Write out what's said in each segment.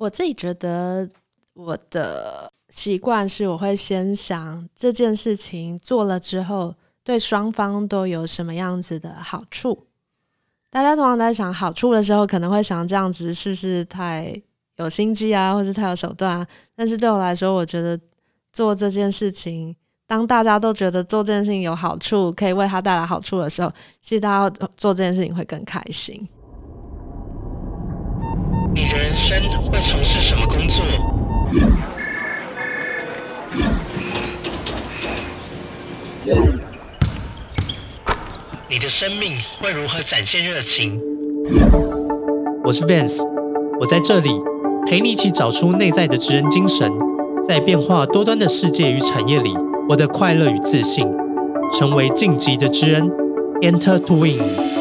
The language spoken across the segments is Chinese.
我自己觉得我的习惯是，我会先想这件事情做了之后，对双方都有什么样子的好处。大家通常在想好处的时候，可能会想这样子是不是太有心机啊，或是太有手段啊？但是对我来说，我觉得做这件事情，当大家都觉得做这件事情有好处，可以为他带来好处的时候，其实大家做这件事情会更开心。你的人生会从事什么工作？你的生命会如何展现热情？我是 Vance，我在这里陪你一起找出内在的职人精神，在变化多端的世界与产业里，我的快乐与自信，成为晋级的职人，Enter to Win。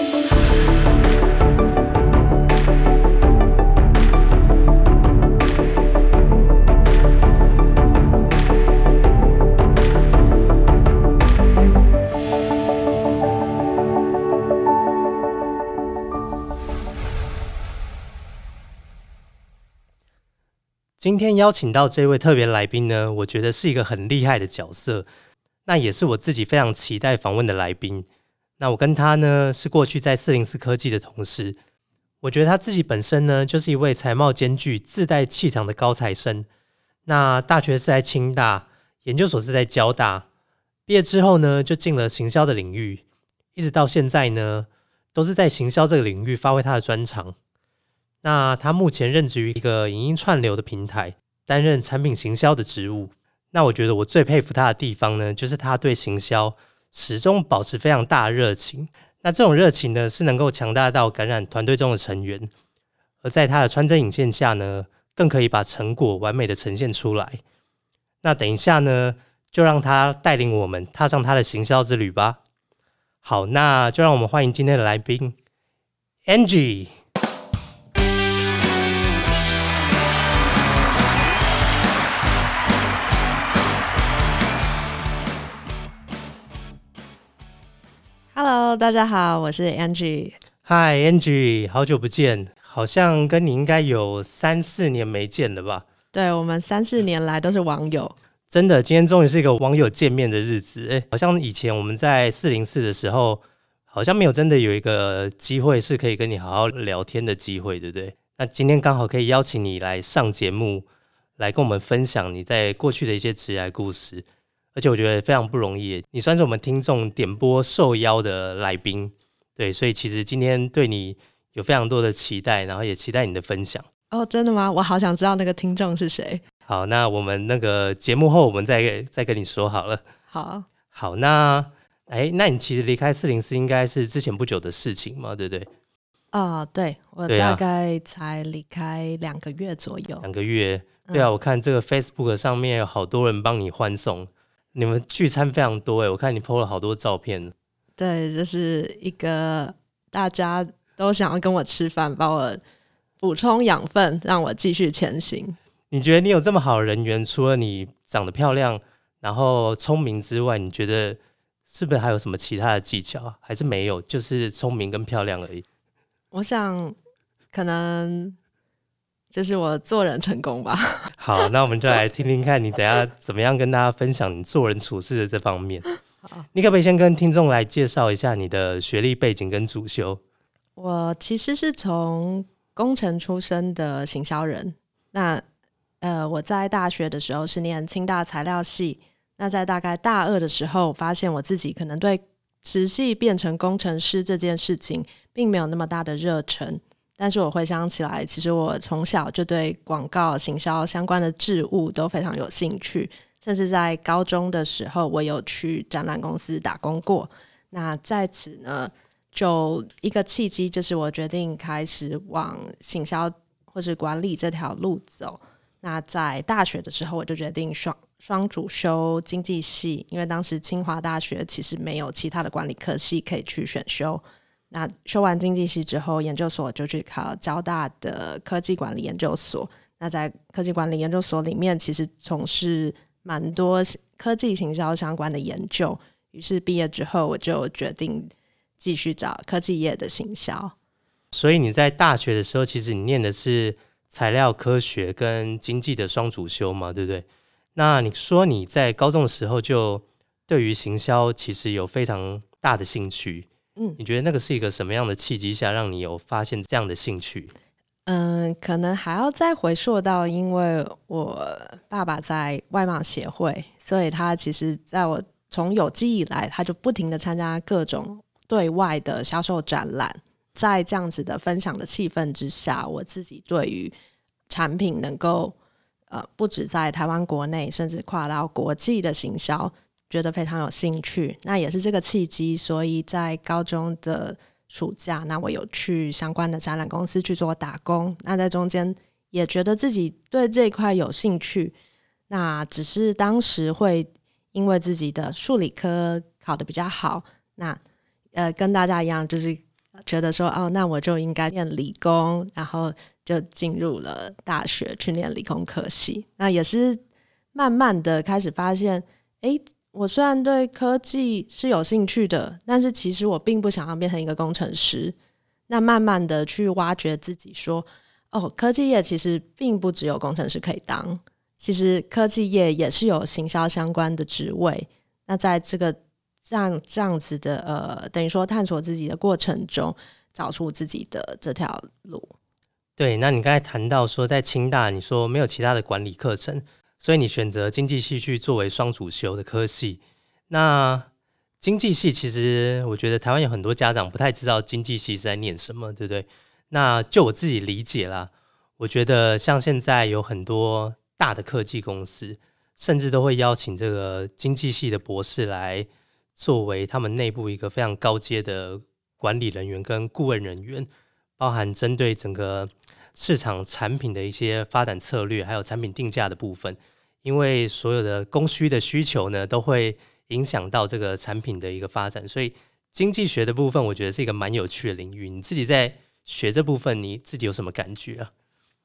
今天邀请到这位特别来宾呢，我觉得是一个很厉害的角色，那也是我自己非常期待访问的来宾。那我跟他呢是过去在四零四科技的同事，我觉得他自己本身呢就是一位才貌兼具、自带气场的高材生。那大学是在清大，研究所是在交大，毕业之后呢就进了行销的领域，一直到现在呢都是在行销这个领域发挥他的专长。那他目前任职于一个影音串流的平台，担任产品行销的职务。那我觉得我最佩服他的地方呢，就是他对行销始终保持非常大的热情。那这种热情呢，是能够强大到感染团队中的成员，而在他的穿针引线下呢，更可以把成果完美的呈现出来。那等一下呢，就让他带领我们踏上他的行销之旅吧。好，那就让我们欢迎今天的来宾，Angie。Hello，大家好，我是 Angie。Hi，Angie，好久不见，好像跟你应该有三四年没见了吧？对，我们三四年来都是网友。真的，今天终于是一个网友见面的日子。哎，好像以前我们在四零四的时候，好像没有真的有一个机会是可以跟你好好聊天的机会，对不对？那今天刚好可以邀请你来上节目，来跟我们分享你在过去的一些职业故事。而且我觉得非常不容易，你算是我们听众点播受邀的来宾，对，所以其实今天对你有非常多的期待，然后也期待你的分享。哦，真的吗？我好想知道那个听众是谁。好，那我们那个节目后，我们再再跟你说好了。好，好，那哎，那你其实离开四零四应该是之前不久的事情嘛，对不对？啊，对，我大概才离开两个月左右。两个月，对啊，我看这个 Facebook 上面有好多人帮你欢送。你们聚餐非常多哎，我看你 PO 了好多照片。对，就是一个大家都想要跟我吃饭，帮我补充养分，让我继续前行。你觉得你有这么好的人缘，除了你长得漂亮，然后聪明之外，你觉得是不是还有什么其他的技巧？还是没有，就是聪明跟漂亮而已？我想，可能。就是我做人成功吧。好，那我们就来听听看你等下怎么样跟大家分享你做人处事的这方面。好，你可不可以先跟听众来介绍一下你的学历背景跟主修？我其实是从工程出身的行销人。那呃，我在大学的时候是念清大材料系。那在大概大二的时候，发现我自己可能对实际变成工程师这件事情，并没有那么大的热忱。但是我回想起来，其实我从小就对广告行销相关的事物都非常有兴趣，甚至在高中的时候，我有去展览公司打工过。那在此呢，就一个契机，就是我决定开始往行销或是管理这条路走。那在大学的时候，我就决定双双主修经济系，因为当时清华大学其实没有其他的管理科系可以去选修。那修完经济系之后，研究所就去考交大的科技管理研究所。那在科技管理研究所里面，其实从事蛮多科技行销相关的研究。于是毕业之后，我就决定继续找科技业的行销。所以你在大学的时候，其实你念的是材料科学跟经济的双主修嘛，对不对？那你说你在高中的时候就对于行销其实有非常大的兴趣，嗯你觉得那个是一个什么样的契机下让你有发现这样的兴趣？嗯，可能还要再回溯到，因为我爸爸在外贸协会，所以他其实在我从有记忆以来，他就不停的参加各种对外的销售展览。在这样子的分享的气氛之下，我自己对于产品能够呃不止在台湾国内，甚至跨到国际的行销，觉得非常有兴趣。那也是这个契机，所以在高中的暑假，那我有去相关的展览公司去做打工。那在中间也觉得自己对这一块有兴趣，那只是当时会因为自己的数理科考得比较好，那呃跟大家一样，就是觉得说哦，那我就应该念理工，然后就进入了大学去念理工科系。那也是慢慢的开始发现，诶，我虽然对科技是有兴趣的，但是其实我并不想要变成一个工程师。那慢慢的去挖掘自己，说哦，科技业其实并不只有工程师可以当，其实科技业也是有行销相关的职位。那在这个这样这样子的呃，等于说探索自己的过程中，找出自己的这条路。对，那你刚才谈到说在清大，你说没有其他的管理课程，所以你选择经济系去作为双主修的科系。那经济系其实我觉得台湾有很多家长不太知道经济系是在念什么，对不对？那就我自己理解啦，我觉得像现在有很多大的科技公司，甚至都会邀请这个经济系的博士来作为他们内部一个非常高阶的管理人员跟顾问人员，包含针对整个市场产品的一些发展策略，还有产品定价的部分。因为所有的供需的需求呢，都会影响到这个产品的一个发展，所以经济学的部分，我觉得是一个蛮有趣的领域。你自己在学这部分，你自己有什么感觉啊？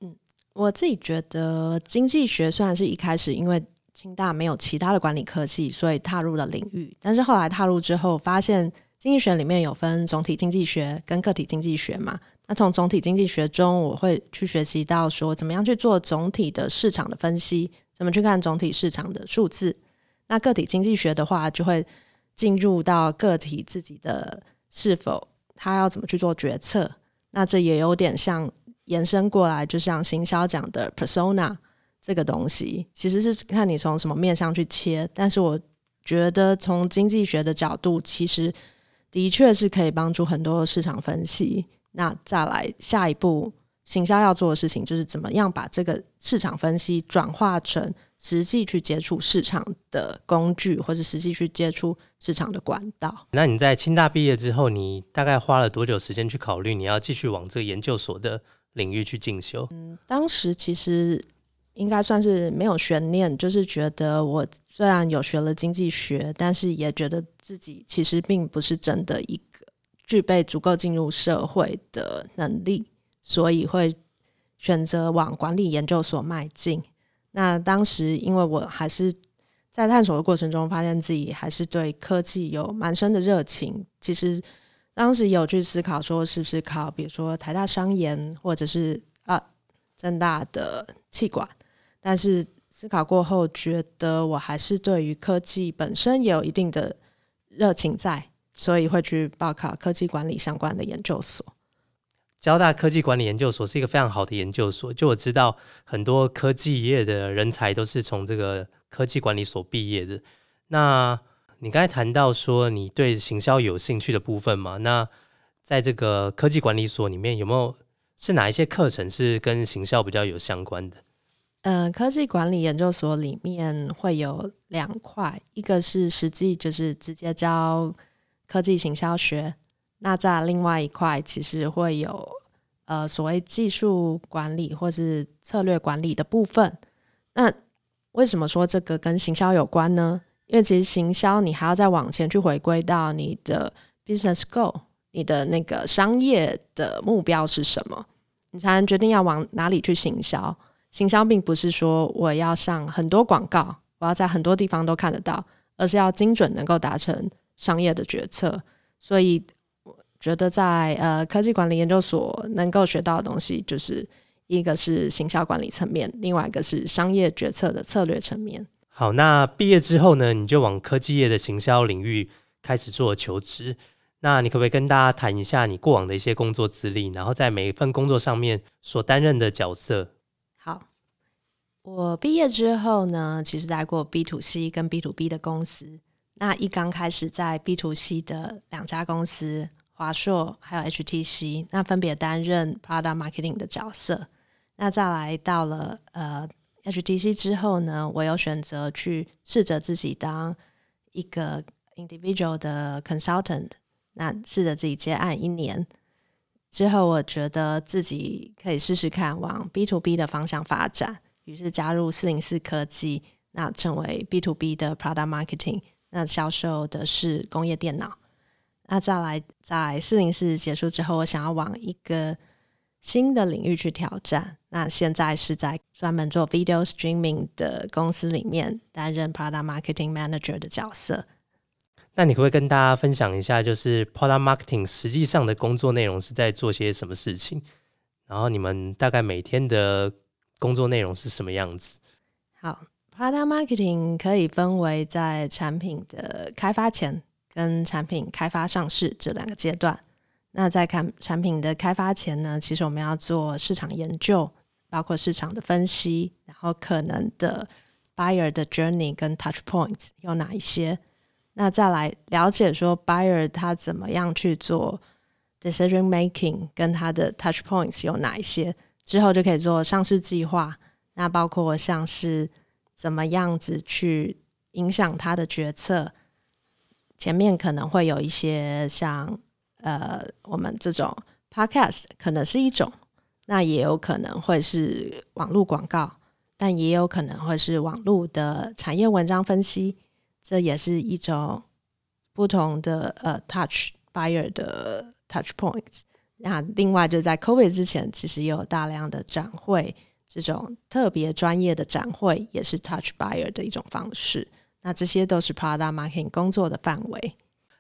嗯我自己觉得经济学虽然是一开始因为清大没有其他的管理科系，所以踏入了领域，但是后来踏入之后，发现经济学里面有分总体经济学跟个体经济学嘛。那从总体经济学中，我会去学习到说怎么样去做总体的市场的分析，怎么去看总体市场的数字。那个体经济学的话，就会进入到个体自己的是否他要怎么去做决策。那这也有点像延伸过来，就像行销讲的 persona 这个东西，其实是看你从什么面向去切。但是我觉得从经济学的角度，其实的确是可以帮助很多市场分析。那再来下一步，行销要做的事情就是怎么样把这个市场分析转化成实际去接触市场的工具，或者实际去接触市场的管道。那你在清大毕业之后，你大概花了多久时间去考虑你要继续往这个研究所的领域去进修？嗯当时其实应该算是没有悬念，就是觉得我虽然有学了经济学，但是也觉得自己其实并不是真的一个具备足够进入社会的能力，所以会选择往管理研究所迈进。那当时因为我还是在探索的过程中，发现自己还是对科技有蛮深的热情。其实当时有去思考说，是不是考，比如说台大商研，或者是啊正大的气管。但是思考过后，觉得我还是对于科技本身也有一定的热情在，所以会去报考科技管理相关的研究所。交大科技管理研究所是一个非常好的研究所，就我知道很多科技业的人才都是从这个科技管理所毕业的。那你刚才谈到说你对行销有兴趣的部分嘛？那在这个科技管理所里面，有没有是哪一些课程是跟行销比较有相关的？嗯、科技管理研究所里面会有两块，一个是实际就是直接教科技行销学，那在另外一块其实会有呃所谓技术管理或是策略管理的部分。那为什么说这个跟行销有关呢？因为其实行销你还要再往前去回归到你的 business goal，你的那个商业的目标是什么，你才能决定要往哪里去行销。行销并不是说我要上很多广告，我要在很多地方都看得到，而是要精准能够达成商业的决策。所以我觉得在呃科技管理研究所能够学到的东西，就是一一个是行销管理层面，另外一个是商业决策的策略层面。好，那毕业之后呢，你就往科技业的行销领域开始做求职。那你可不可以跟大家谈一下你过往的一些工作资历，然后在每一份工作上面所担任的角色？好，我毕业之后呢，其实待过 B to C 跟 B to B 的公司。那一刚开始在 B to C 的两家公司，华硕还有 HTC，那分别担任 Product Marketing 的角色。那再来到了呃 HTC 之后呢，我有选择去试着自己当一个 individual 的 consultant。那试着自己接案一年之后，我觉得自己可以试试看往 B to B 的方向发展，于是加入四零四科技，那成为 B to B 的 Product Marketing，那销售的是工业电脑。那再来在四零四结束之后，我想要往一个新的领域去挑战。那现在是在专门做 Video Streaming 的公司里面担任 Product Marketing Manager 的角色。那你可不可以跟大家分享一下，就是 product marketing 实际上的工作内容是在做些什么事情？然后你们大概每天的工作内容是什么样子？好，product marketing 可以分为在产品的开发前跟产品开发上市这两个阶段。那在看产品的开发前呢，其实我们要做市场研究，包括市场的分析，然后可能的 buyer 的 journey 跟 touch points 有哪一些？那再来了解说，buyer 他怎么样去做 decision making，跟他的 touch points 有哪一些，之后就可以做上市计划。那包括像是怎么样子去影响他的决策。前面可能会有一些像呃，我们这种 podcast 可能是一种，那也有可能会是网络广告，但也有可能会是网络的产业文章分析。这也是一种不同的呃 touch buyer 的 touch points。那另外就在 COVID 之前，其实也有大量的展会，这种特别专业的展会也是 touch buyer 的一种方式。那这些都是 product marketing 工作的范围。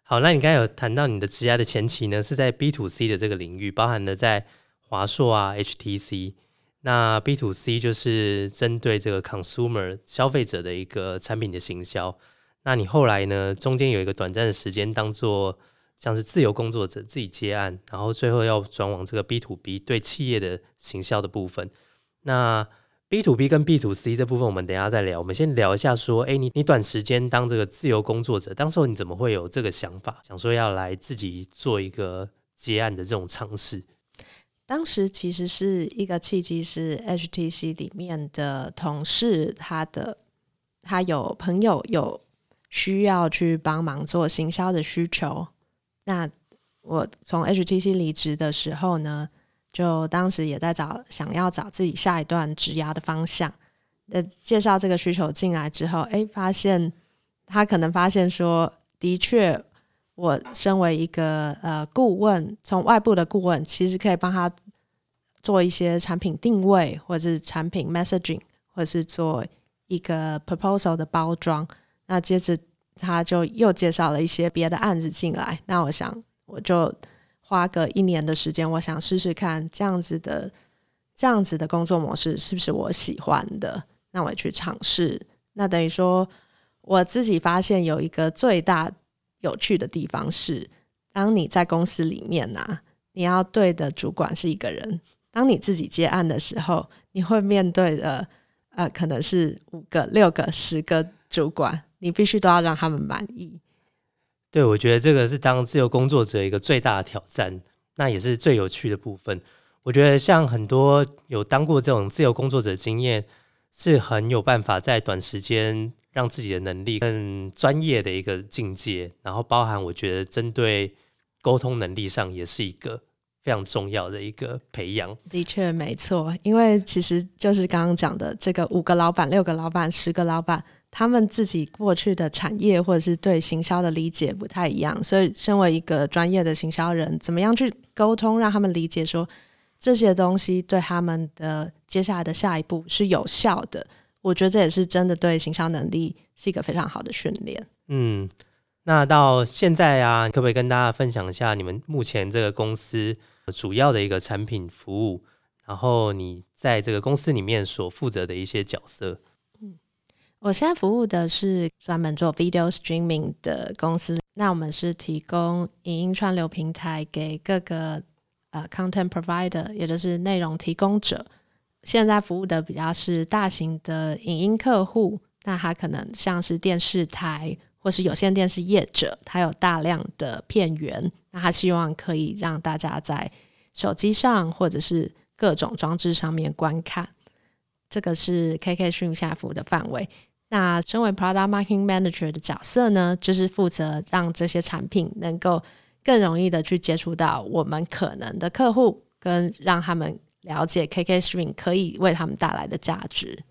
好，那你刚才有谈到你的职业的前期呢，是在 B to C 的这个领域，包含了在华硕啊、HTC。那 B to C 就是针对这个 consumer 消费者的一个产品的行销。那你后来呢？中间有一个短暂的时间，当做像是自由工作者自己接案，然后最后要转往这个 B to B 对企业的行销的部分。那 B to B 跟 B to C 这部分，我们等下再聊。我们先聊一下，说，哎，你你短时间当这个自由工作者，当时候你怎么会有这个想法，想说要来自己做一个接案的这种尝试？当时其实是一个契机，是 HTC 里面的同事，他的他有朋友有。需要去帮忙做行销的需求，那我从 HTC 离职的时候呢，就当时也在找想要找自己下一段职涯的方向。呃，介绍这个需求进来之后，哎，发现他可能发现说，的确，我身为一个呃顾问，从外部的顾问，其实可以帮他做一些产品定位，或者是产品 messaging，或者是做一个 proposal 的包装。那接着他就又介绍了一些别的案子进来，那我想我就花个一年的时间，我想试试看这样子的这样子的工作模式是不是我喜欢的，那我去尝试。那等于说我自己发现有一个最大有趣的地方是，当你在公司里面呢，你要对的主管是一个人；当你自己接案的时候，你会面对的呃，可能是五个、六个、十个主管。你必须都要让他们满意。对，我觉得这个是当自由工作者一个最大的挑战，那也是最有趣的部分。我觉得像很多有当过这种自由工作者经验，是很有办法在短时间让自己的能力更专业的一个境界。然后包含我觉得针对沟通能力上，也是一个非常重要的一个培养。的确没错，因为其实就是刚刚讲的这个五个老板、六个老板、十个老板。他们自己过去的产业或者是对行销的理解不太一样，所以身为一个专业的行销人，怎么样去沟通，让他们理解说这些东西对他们的接下来的下一步是有效的？我觉得这也是真的对行销能力是一个非常好的训练。嗯，那到现在啊，可不可以跟大家分享一下你们目前这个公司主要的一个产品服务？然后你在这个公司里面所负责的一些角色。我现在服务的是专门做 video streaming 的公司，那我们是提供影音串流平台给各个呃 content provider，也就是内容提供者。现在服务的比较是大型的影音客户，那他可能像是电视台或是有线电视业者，他有大量的片源，那他希望可以让大家在手机上或者是各种装置上面观看。这个是 KK Stream 下服务的范围。那身为 Product Marketing Manager 的角色呢，就是负责让这些产品能够更容易的去接触到我们可能的客户，跟让他们了解 KK Stream 可以为他们带来的价值。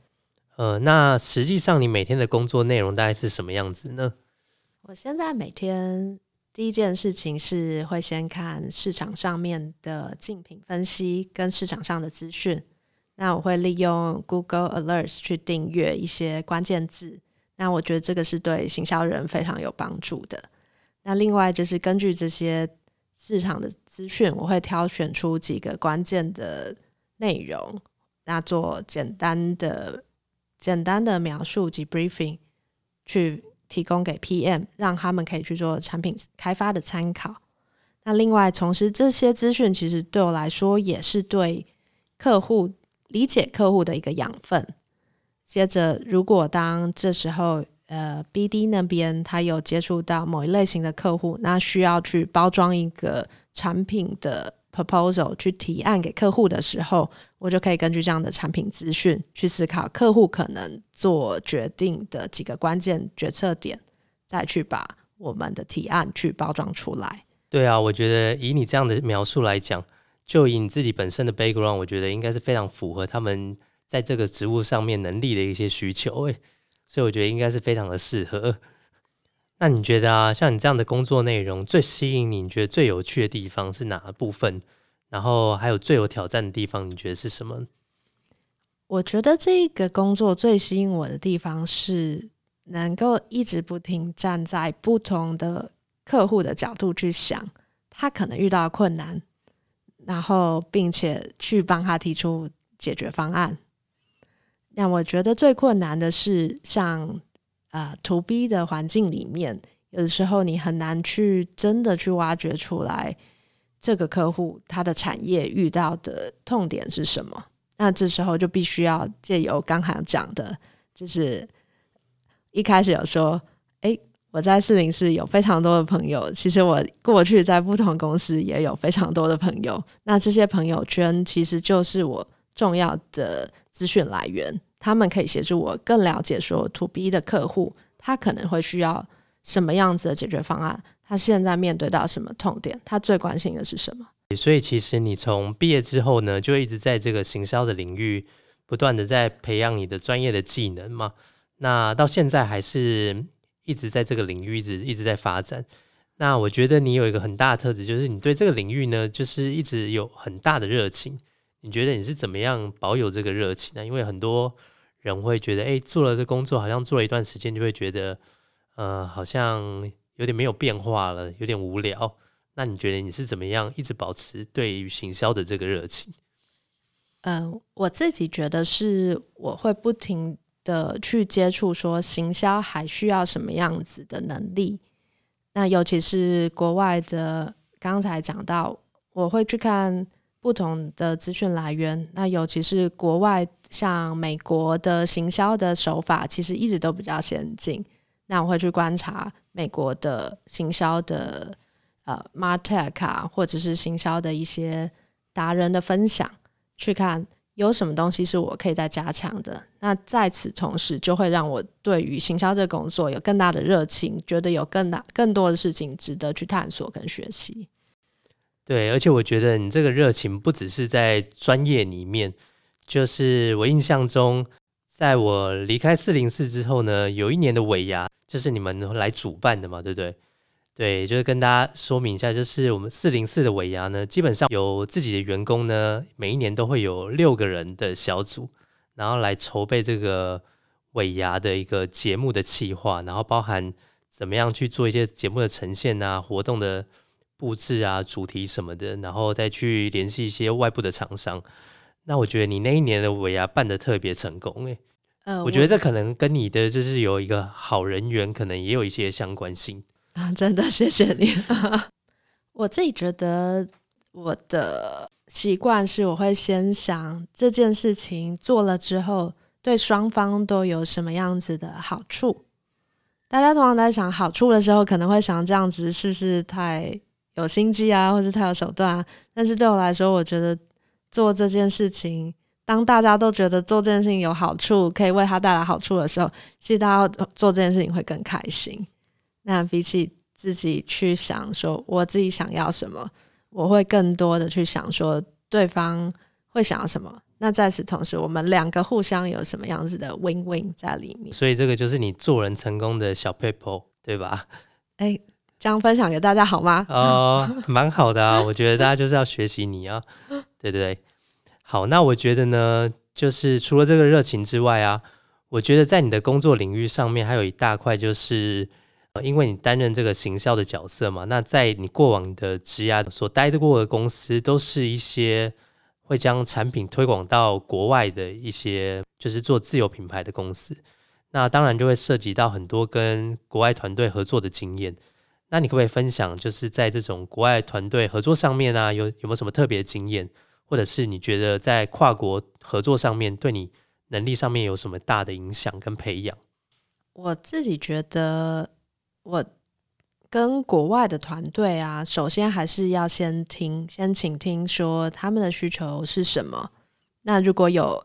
呃，那实际上你每天的工作内容大概是什么样子呢？我现在每天第一件事情是会先看市场上面的竞品分析跟市场上的资讯。那我会利用 Google Alerts 去订阅一些关键字，那我觉得这个是对行销人非常有帮助的。那另外就是根据这些市场的资讯，我会挑选出几个关键的内容，那做简单的、简单的描述及 briefing，去提供给 PM，让他们可以去做产品开发的参考。那另外，同时这些资讯其实对我来说也是对客户。理解客户的一个养分。接着，如果当这时候，呃，BD 那边他有接触到某一类型的客户，那需要去包装一个产品的 proposal 去提案给客户的时候，我就可以根据这样的产品资讯去思考客户可能做决定的几个关键决策点，再去把我们的提案去包装出来。对啊，我觉得以你这样的描述来讲。就以你自己本身的 background，我觉得应该是非常符合他们在这个职务上面能力的一些需求，诶，所以我觉得应该是非常的适合。那你觉得啊，像你这样的工作内容最吸引你，你觉得最有趣的地方是哪部分？然后还有最有挑战的地方，你觉得是什么？我觉得这个工作最吸引我的地方是能够一直不停站在不同的客户的角度去想，他可能遇到困难。然后，并且去帮他提出解决方案。那我觉得最困难的是，像啊，to B 的环境里面，有的时候你很难去真的去挖掘出来这个客户他的产业遇到的痛点是什么。那这时候就必须要借由刚刚讲的，就是一开始有说，哎。我在四零四有非常多的朋友，其实我过去在不同公司也有非常多的朋友。那这些朋友圈其实就是我重要的资讯来源，他们可以协助我更了解说 To B 的客户他可能会需要什么样子的解决方案，他现在面对到什么痛点，他最关心的是什么。所以其实你从毕业之后呢，就一直在这个行销的领域不断的在培养你的专业的技能嘛。那到现在还是。一直在这个领域，一直一直在发展。那我觉得你有一个很大的特质，就是你对这个领域呢，就是一直有很大的热情。你觉得你是怎么样保有这个热情呢？因为很多人会觉得，哎，做了这工作，好像做了一段时间，就会觉得，呃，好像有点没有变化了，有点无聊。那你觉得你是怎么样一直保持对于行销的这个热情？嗯，我自己觉得是，我会不停。的去接触，说行销还需要什么样子的能力？那尤其是国外的，刚才讲到，我会去看不同的资讯来源。那尤其是国外，像美国的行销的手法，其实一直都比较先进。那我会去观察美国的行销的呃 martech 啊，或者是行销的一些达人的分享，去看。有什么东西是我可以再加强的？那在此同时，就会让我对于行销这个工作有更大的热情，觉得有更大、更多的事情值得去探索跟学习。对，而且我觉得你这个热情不只是在专业里面，就是我印象中，在我离开四零四之后呢，有一年的尾牙，就是你们来主办的嘛，对不对？对，就是跟大家说明一下，就是我们四零四的尾牙呢，基本上有自己的员工呢，每一年都会有六个人的小组，然后来筹备这个尾牙的一个节目的企划，然后包含怎么样去做一些节目的呈现啊，活动的布置啊，主题什么的，然后再去联系一些外部的厂商。那我觉得你那一年的尾牙办的特别成功诶，呃，我觉得这可能跟你的就是有一个好人缘，可能也有一些相关性。啊，真的 谢谢你。我自己觉得我的习惯是，我会先想这件事情做了之后，对双方都有什么样子的好处。大家通常在想好处的时候，可能会想这样子是不是太有心机啊，或是太有手段啊？但是对我来说，我觉得做这件事情，当大家都觉得做这件事情有好处，可以为他带来好处的时候，其实大家做这件事情会更开心。那比起自己去想说我自己想要什么，我会更多的去想说对方会想要什么。那在此同时，我们两个互相有什么样子的 win win 在里面？所以这个就是你做人成功的小 paper，对吧？哎，这样分享给大家好吗？哦，蛮好的啊，我觉得大家就是要学习你啊，对对对？好，那我觉得呢，就是除了这个热情之外啊，我觉得在你的工作领域上面还有一大块就是，因为你担任这个行销的角色嘛，那在你过往的职涯所待的过的公司都是一些。会将产品推广到国外的一些，就是做自有品牌的公司，那当然就会涉及到很多跟国外团队合作的经验。那你可不可以分享，就是在这种国外团队合作上面啊，有有没有什么特别的经验，或者是你觉得在跨国合作上面对你能力上面有什么大的影响跟培养？我自己觉得我。跟国外的团队啊，首先还是要先听，先请听说他们的需求是什么。那如果有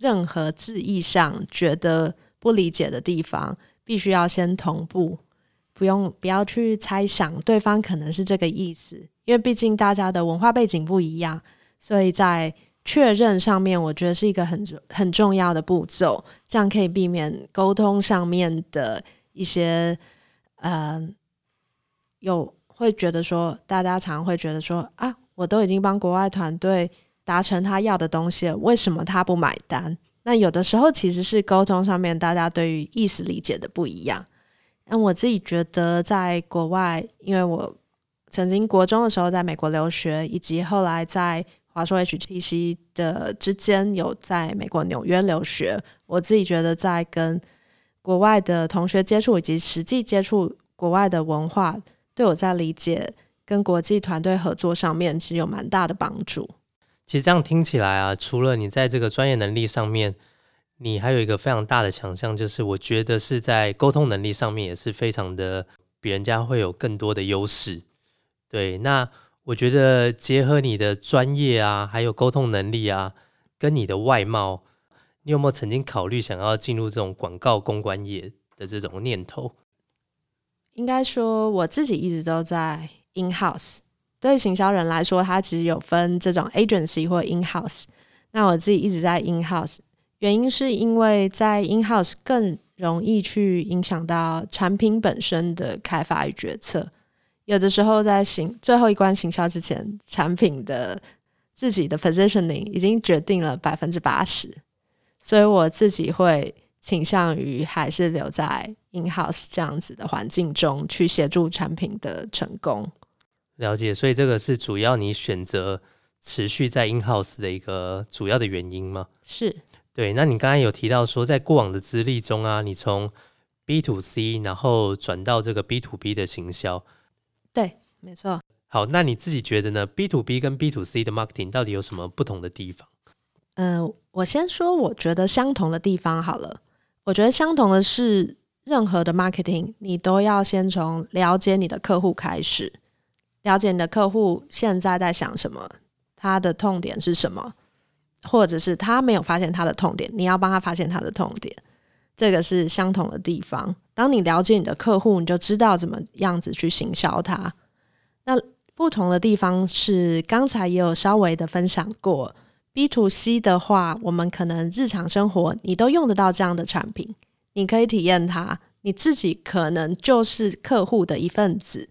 任何字义上觉得不理解的地方，必须要先同步，不用不要去猜想对方可能是这个意思，因为毕竟大家的文化背景不一样，所以在确认上面，我觉得是一个很很重要的步骤，这样可以避免沟通上面的一些呃。有会觉得说，大家常会觉得说啊，我都已经帮国外团队达成他要的东西了，为什么他不买单？那有的时候其实是沟通上面大家对于意思理解的不一样。那我自己觉得，在国外，因为我曾经国中的时候在美国留学，以及后来在华硕 HTC 的之间有在美国纽约留学，我自己觉得在跟国外的同学接触以及实际接触国外的文化。对我在理解跟国际团队合作上面，其实有蛮大的帮助。其实这样听起来啊，除了你在这个专业能力上面，你还有一个非常大的强项，就是我觉得是在沟通能力上面也是非常的比人家会有更多的优势。对，那我觉得结合你的专业啊，还有沟通能力啊，跟你的外貌，有没有曾经考虑想要进入这种广告公关业的这种念头？应该说，我自己一直都在 in house。对行销人来说，他其实有分这种 agency 或 in house。那我自己一直在 in house，原因是因为在 in house 更容易去影响到产品本身的开发与决策。有的时候在行最后一关行销之前，产品的自己的 positioning 已经决定了百分之八十，所以我自己会。倾向于还是留在 in house 这样子的环境中去协助产品的成功。了解，所以这个是主要你选择持续在 in house 的一个主要的原因吗？是，对。那你刚才有提到说，在过往的资历中啊，你从 B to C 然后转到这个 B to B 的行销。对，没错。好，那你自己觉得呢？B to B 跟 B to C 的 marketing 到底有什么不同的地方？嗯，我先说我觉得相同的地方好了。我觉得相同的是，任何的 marketing 你都要先从了解你的客户开始，了解你的客户现在在想什么，他的痛点是什么，或者是他没有发现他的痛点，你要帮他发现他的痛点，这个是相同的地方。当你了解你的客户，你就知道怎么样子去行销他。那不同的地方是，刚才也有稍微的分享过。B to C 的话，我们可能日常生活你都用得到这样的产品，你可以体验它，你自己可能就是客户的一份子。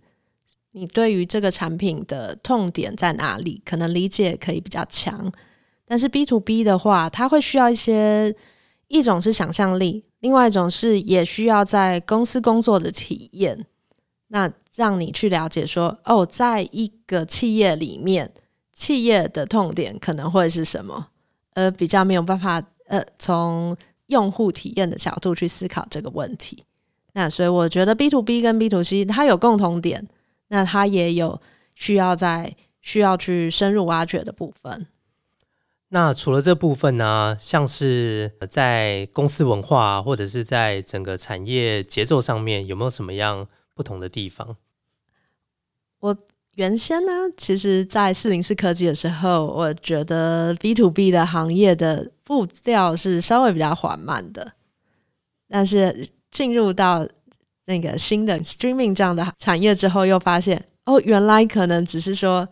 你对于这个产品的痛点在哪里，可能理解可以比较强。但是 B to B 的话，它会需要一些，一种是想象力，另外一种是也需要在公司工作的体验。那让你去了解说，哦，在一个企业里面。企业的痛点可能会是什么？而比较没有办法呃从用户体验的角度去思考这个问题。那所以我觉得 B to B 跟 B to C 它有共同点，那它也有需要在需要去深入挖掘的部分。那除了这部分呢，像是在公司文化或者是在整个产业节奏上面，有没有什么样不同的地方？我原先呢，其实，在四零四科技的时候，我觉得 B to B 的行业的步调是稍微比较缓慢的，但是进入到那个新的 streaming 这样的产业之后，又发现哦，原来可能只是说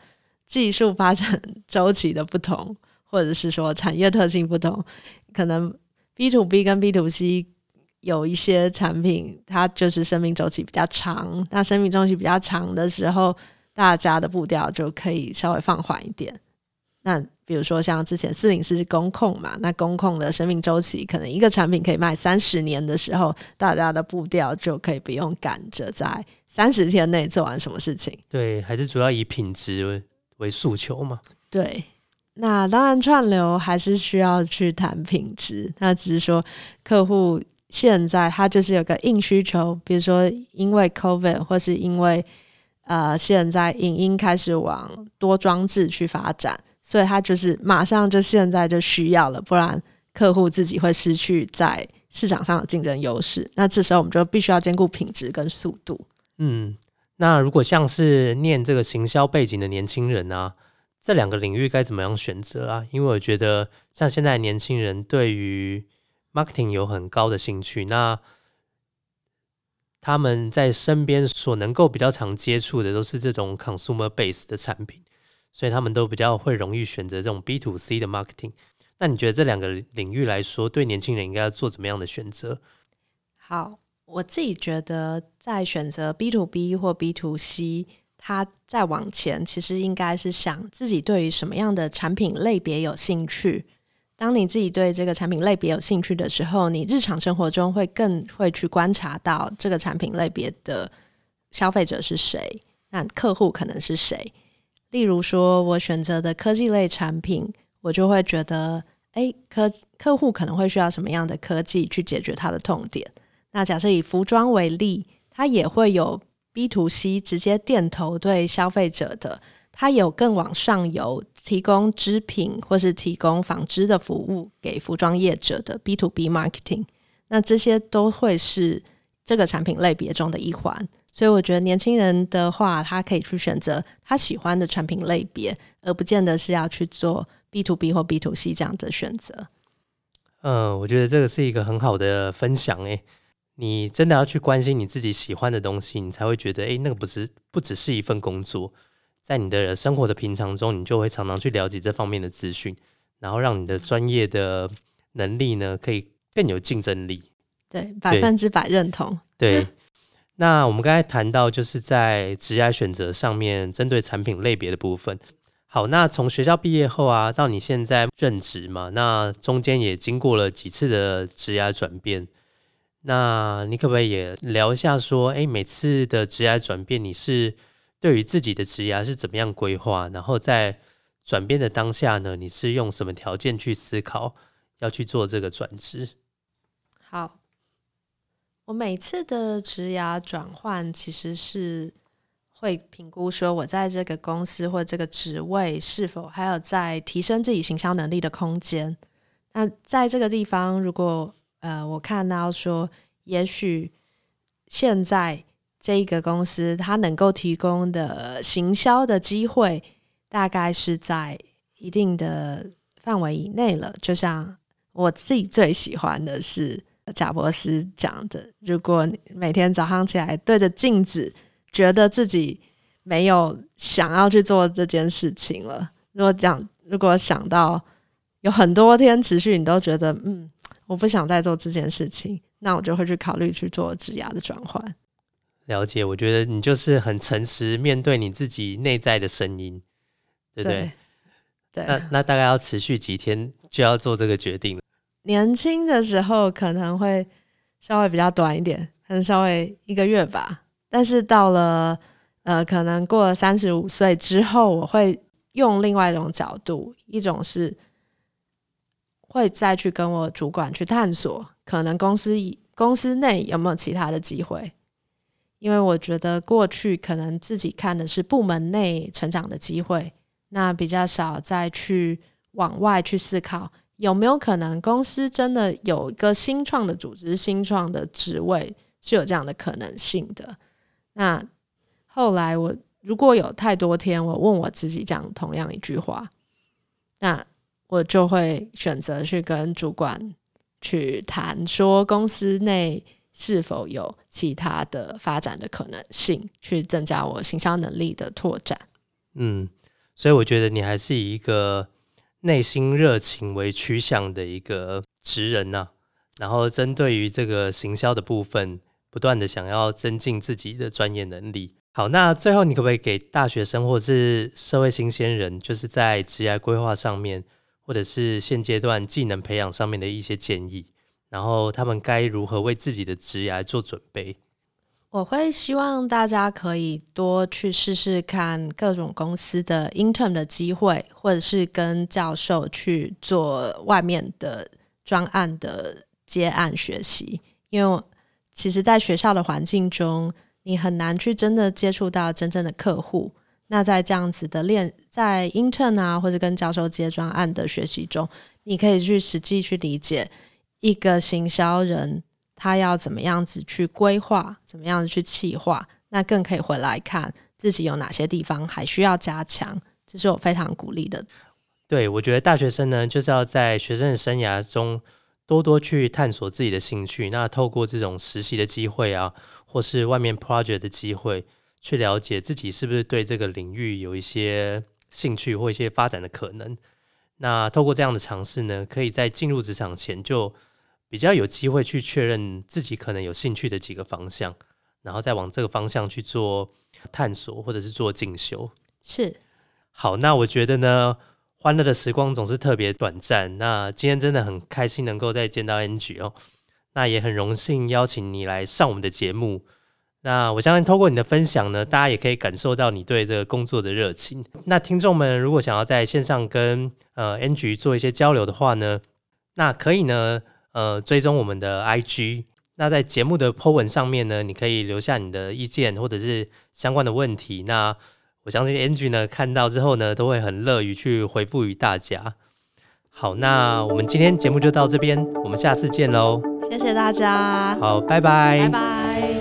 技术发展周期的不同。或者是说产业特性不同，可能 B to B 跟 B to C 有一些产品，它就是生命周期比较长。那生命周期比较长的时候，大家的步调就可以稍微放缓一点。那比如说像之前四零四是公控嘛，那工控的生命周期可能一个产品可以卖三十年的时候，大家的步调就可以不用赶着在三十天内做完什么事情。对，还是主要以品质为诉求嘛。对。那当然，串流还是需要去谈品质。那只是说，客户现在他就是有个硬需求，比如说因为 COVID 或是因为呃现在影音开始往多装置去发展，所以他就是马上就现在就需要了，不然客户自己会失去在市场上的竞争优势。那这时候我们就必须要兼顾品质跟速度。嗯，那如果像是念这个行销背景的年轻人啊。这两个领域该怎么样选择啊？因为我觉得，像现在年轻人对于 marketing 有很高的兴趣，那他们在身边所能够比较常接触的都是这种 consumer base 的产品，所以他们都比较会容易选择这种 B to C 的 marketing。那你觉得这两个领域来说，对年轻人应该要做怎么样的选择？好，我自己觉得在选择 B to B 或 B to C。他再往前，其实应该是想自己对于什么样的产品类别有兴趣。当你自己对这个产品类别有兴趣的时候，你日常生活中会更会去观察到这个产品类别的消费者是谁，那客户可能是谁。例如说，我选择的科技类产品，我就会觉得，哎，客客户可能会需要什么样的科技去解决他的痛点。那假设以服装为例，它也会有。B to C 直接电投对消费者的，它有更往上游提供织品或是提供纺织的服务给服装业者的 B to B marketing，那这些都会是这个产品类别中的一环。所以我觉得年轻人的话，他可以去选择他喜欢的产品类别，而不见得是要去做 B to B 或 B to C 这样的选择。嗯，我觉得这个是一个很好的分享诶。你真的要去关心你自己喜欢的东西，你才会觉得，诶，那个不是不只是一份工作，在你的生活的平常中，你就会常常去了解这方面的资讯，然后让你的专业的能力呢，可以更有竞争力。对，百分之百认同。对，那我们刚才谈到，就是在职业选择上面，针对产品类别的部分。好，那从学校毕业后啊，到你现在任职嘛，那中间也经过了几次的职业转变。那你可不可以也聊一下，说，哎，每次的职业转变，你是对于自己的职涯是怎么样规划？然后在转变的当下呢，你是用什么条件去思考要去做这个转职？好，我每次的职涯转换，其实是会评估说，我在这个公司或这个职位是否还有在提升自己行销能力的空间。那在这个地方，如果呃，我看到说，也许现在这一个公司它能够提供的行销的机会，大概是在一定的范围以内了。就像我自己最喜欢的是贾伯斯讲的：，如果每天早上起来对着镜子，觉得自己没有想要去做这件事情了，如果讲，如果想到有很多天持续，你都觉得嗯。我不想再做这件事情，那我就会去考虑去做职涯的转换。了解，我觉得你就是很诚实面对你自己内在的声音，对不对？对。那那大概要持续几天就要做这个决定？年轻的时候可能会稍微比较短一点，可能稍微一个月吧。但是到了呃，可能过了三十五岁之后，我会用另外一种角度，一种是。会再去跟我主管去探索，可能公司公司内有没有其他的机会。因为我觉得过去可能自己看的是部门内成长的机会，那比较少再去往外去思考有没有可能公司真的有一个新创的组织、新创的职位是有这样的可能性的。那后来我如果有太多天，我问我自己讲同样一句话，那我就会选择去跟主管去谈，说公司内。是否有其他的发展的可能性，去增加我行销能力的拓展？嗯，所以我觉得你还是以一个内心热情为趋向的一个职人呐。然后针对于这个行销的部分，不断的想要增进自己的专业能力。好，那最后你可不可以给大学生或是社会新鲜人，就是在职业规划上面，或者是现阶段技能培养上面的一些建议？然后他们该如何为自己的职业做准备？我会希望大家可以多去试试看各种公司的 intern 的机会，或者是跟教授去做外面的专案的接案学习。因为其实，在学校的环境中，你很难去真的接触到真正的客户。那在这样子的练，在 intern 啊，或者跟教授接专案的学习中，你可以去实际去理解。一个行销人，他要怎么样子去规划，怎么样子去企划，那更可以回来看自己有哪些地方还需要加强，这是我非常鼓励的。对，我觉得大学生呢，就是要在学生的生涯中多多去探索自己的兴趣，那透过这种实习的机会啊，或是外面 project 的机会，去了解自己是不是对这个领域有一些兴趣或一些发展的可能。那透过这样的尝试呢，可以在进入职场前就。比较有机会去确认自己可能有兴趣的几个方向，然后再往这个方向去做探索，或者是做进修。是，好，那我觉得呢，欢乐的时光总是特别短暂。那今天真的很开心能够再见到 Angie 哦，那也很荣幸邀请你来上我们的节目。那我相信通过你的分享呢，大家也可以感受到你对这个工作的热情。那听众们如果想要在线上跟呃 Angie 做一些交流的话呢，那可以呢。呃，追踪我们的 IG，那在节目的 po 文上面呢，你可以留下你的意见或者是相关的问题。那我相信 Angie 呢看到之后呢，都会很乐于去回复于大家。好，那我们今天节目就到这边，我们下次见喽！谢谢大家，好，拜拜，拜拜。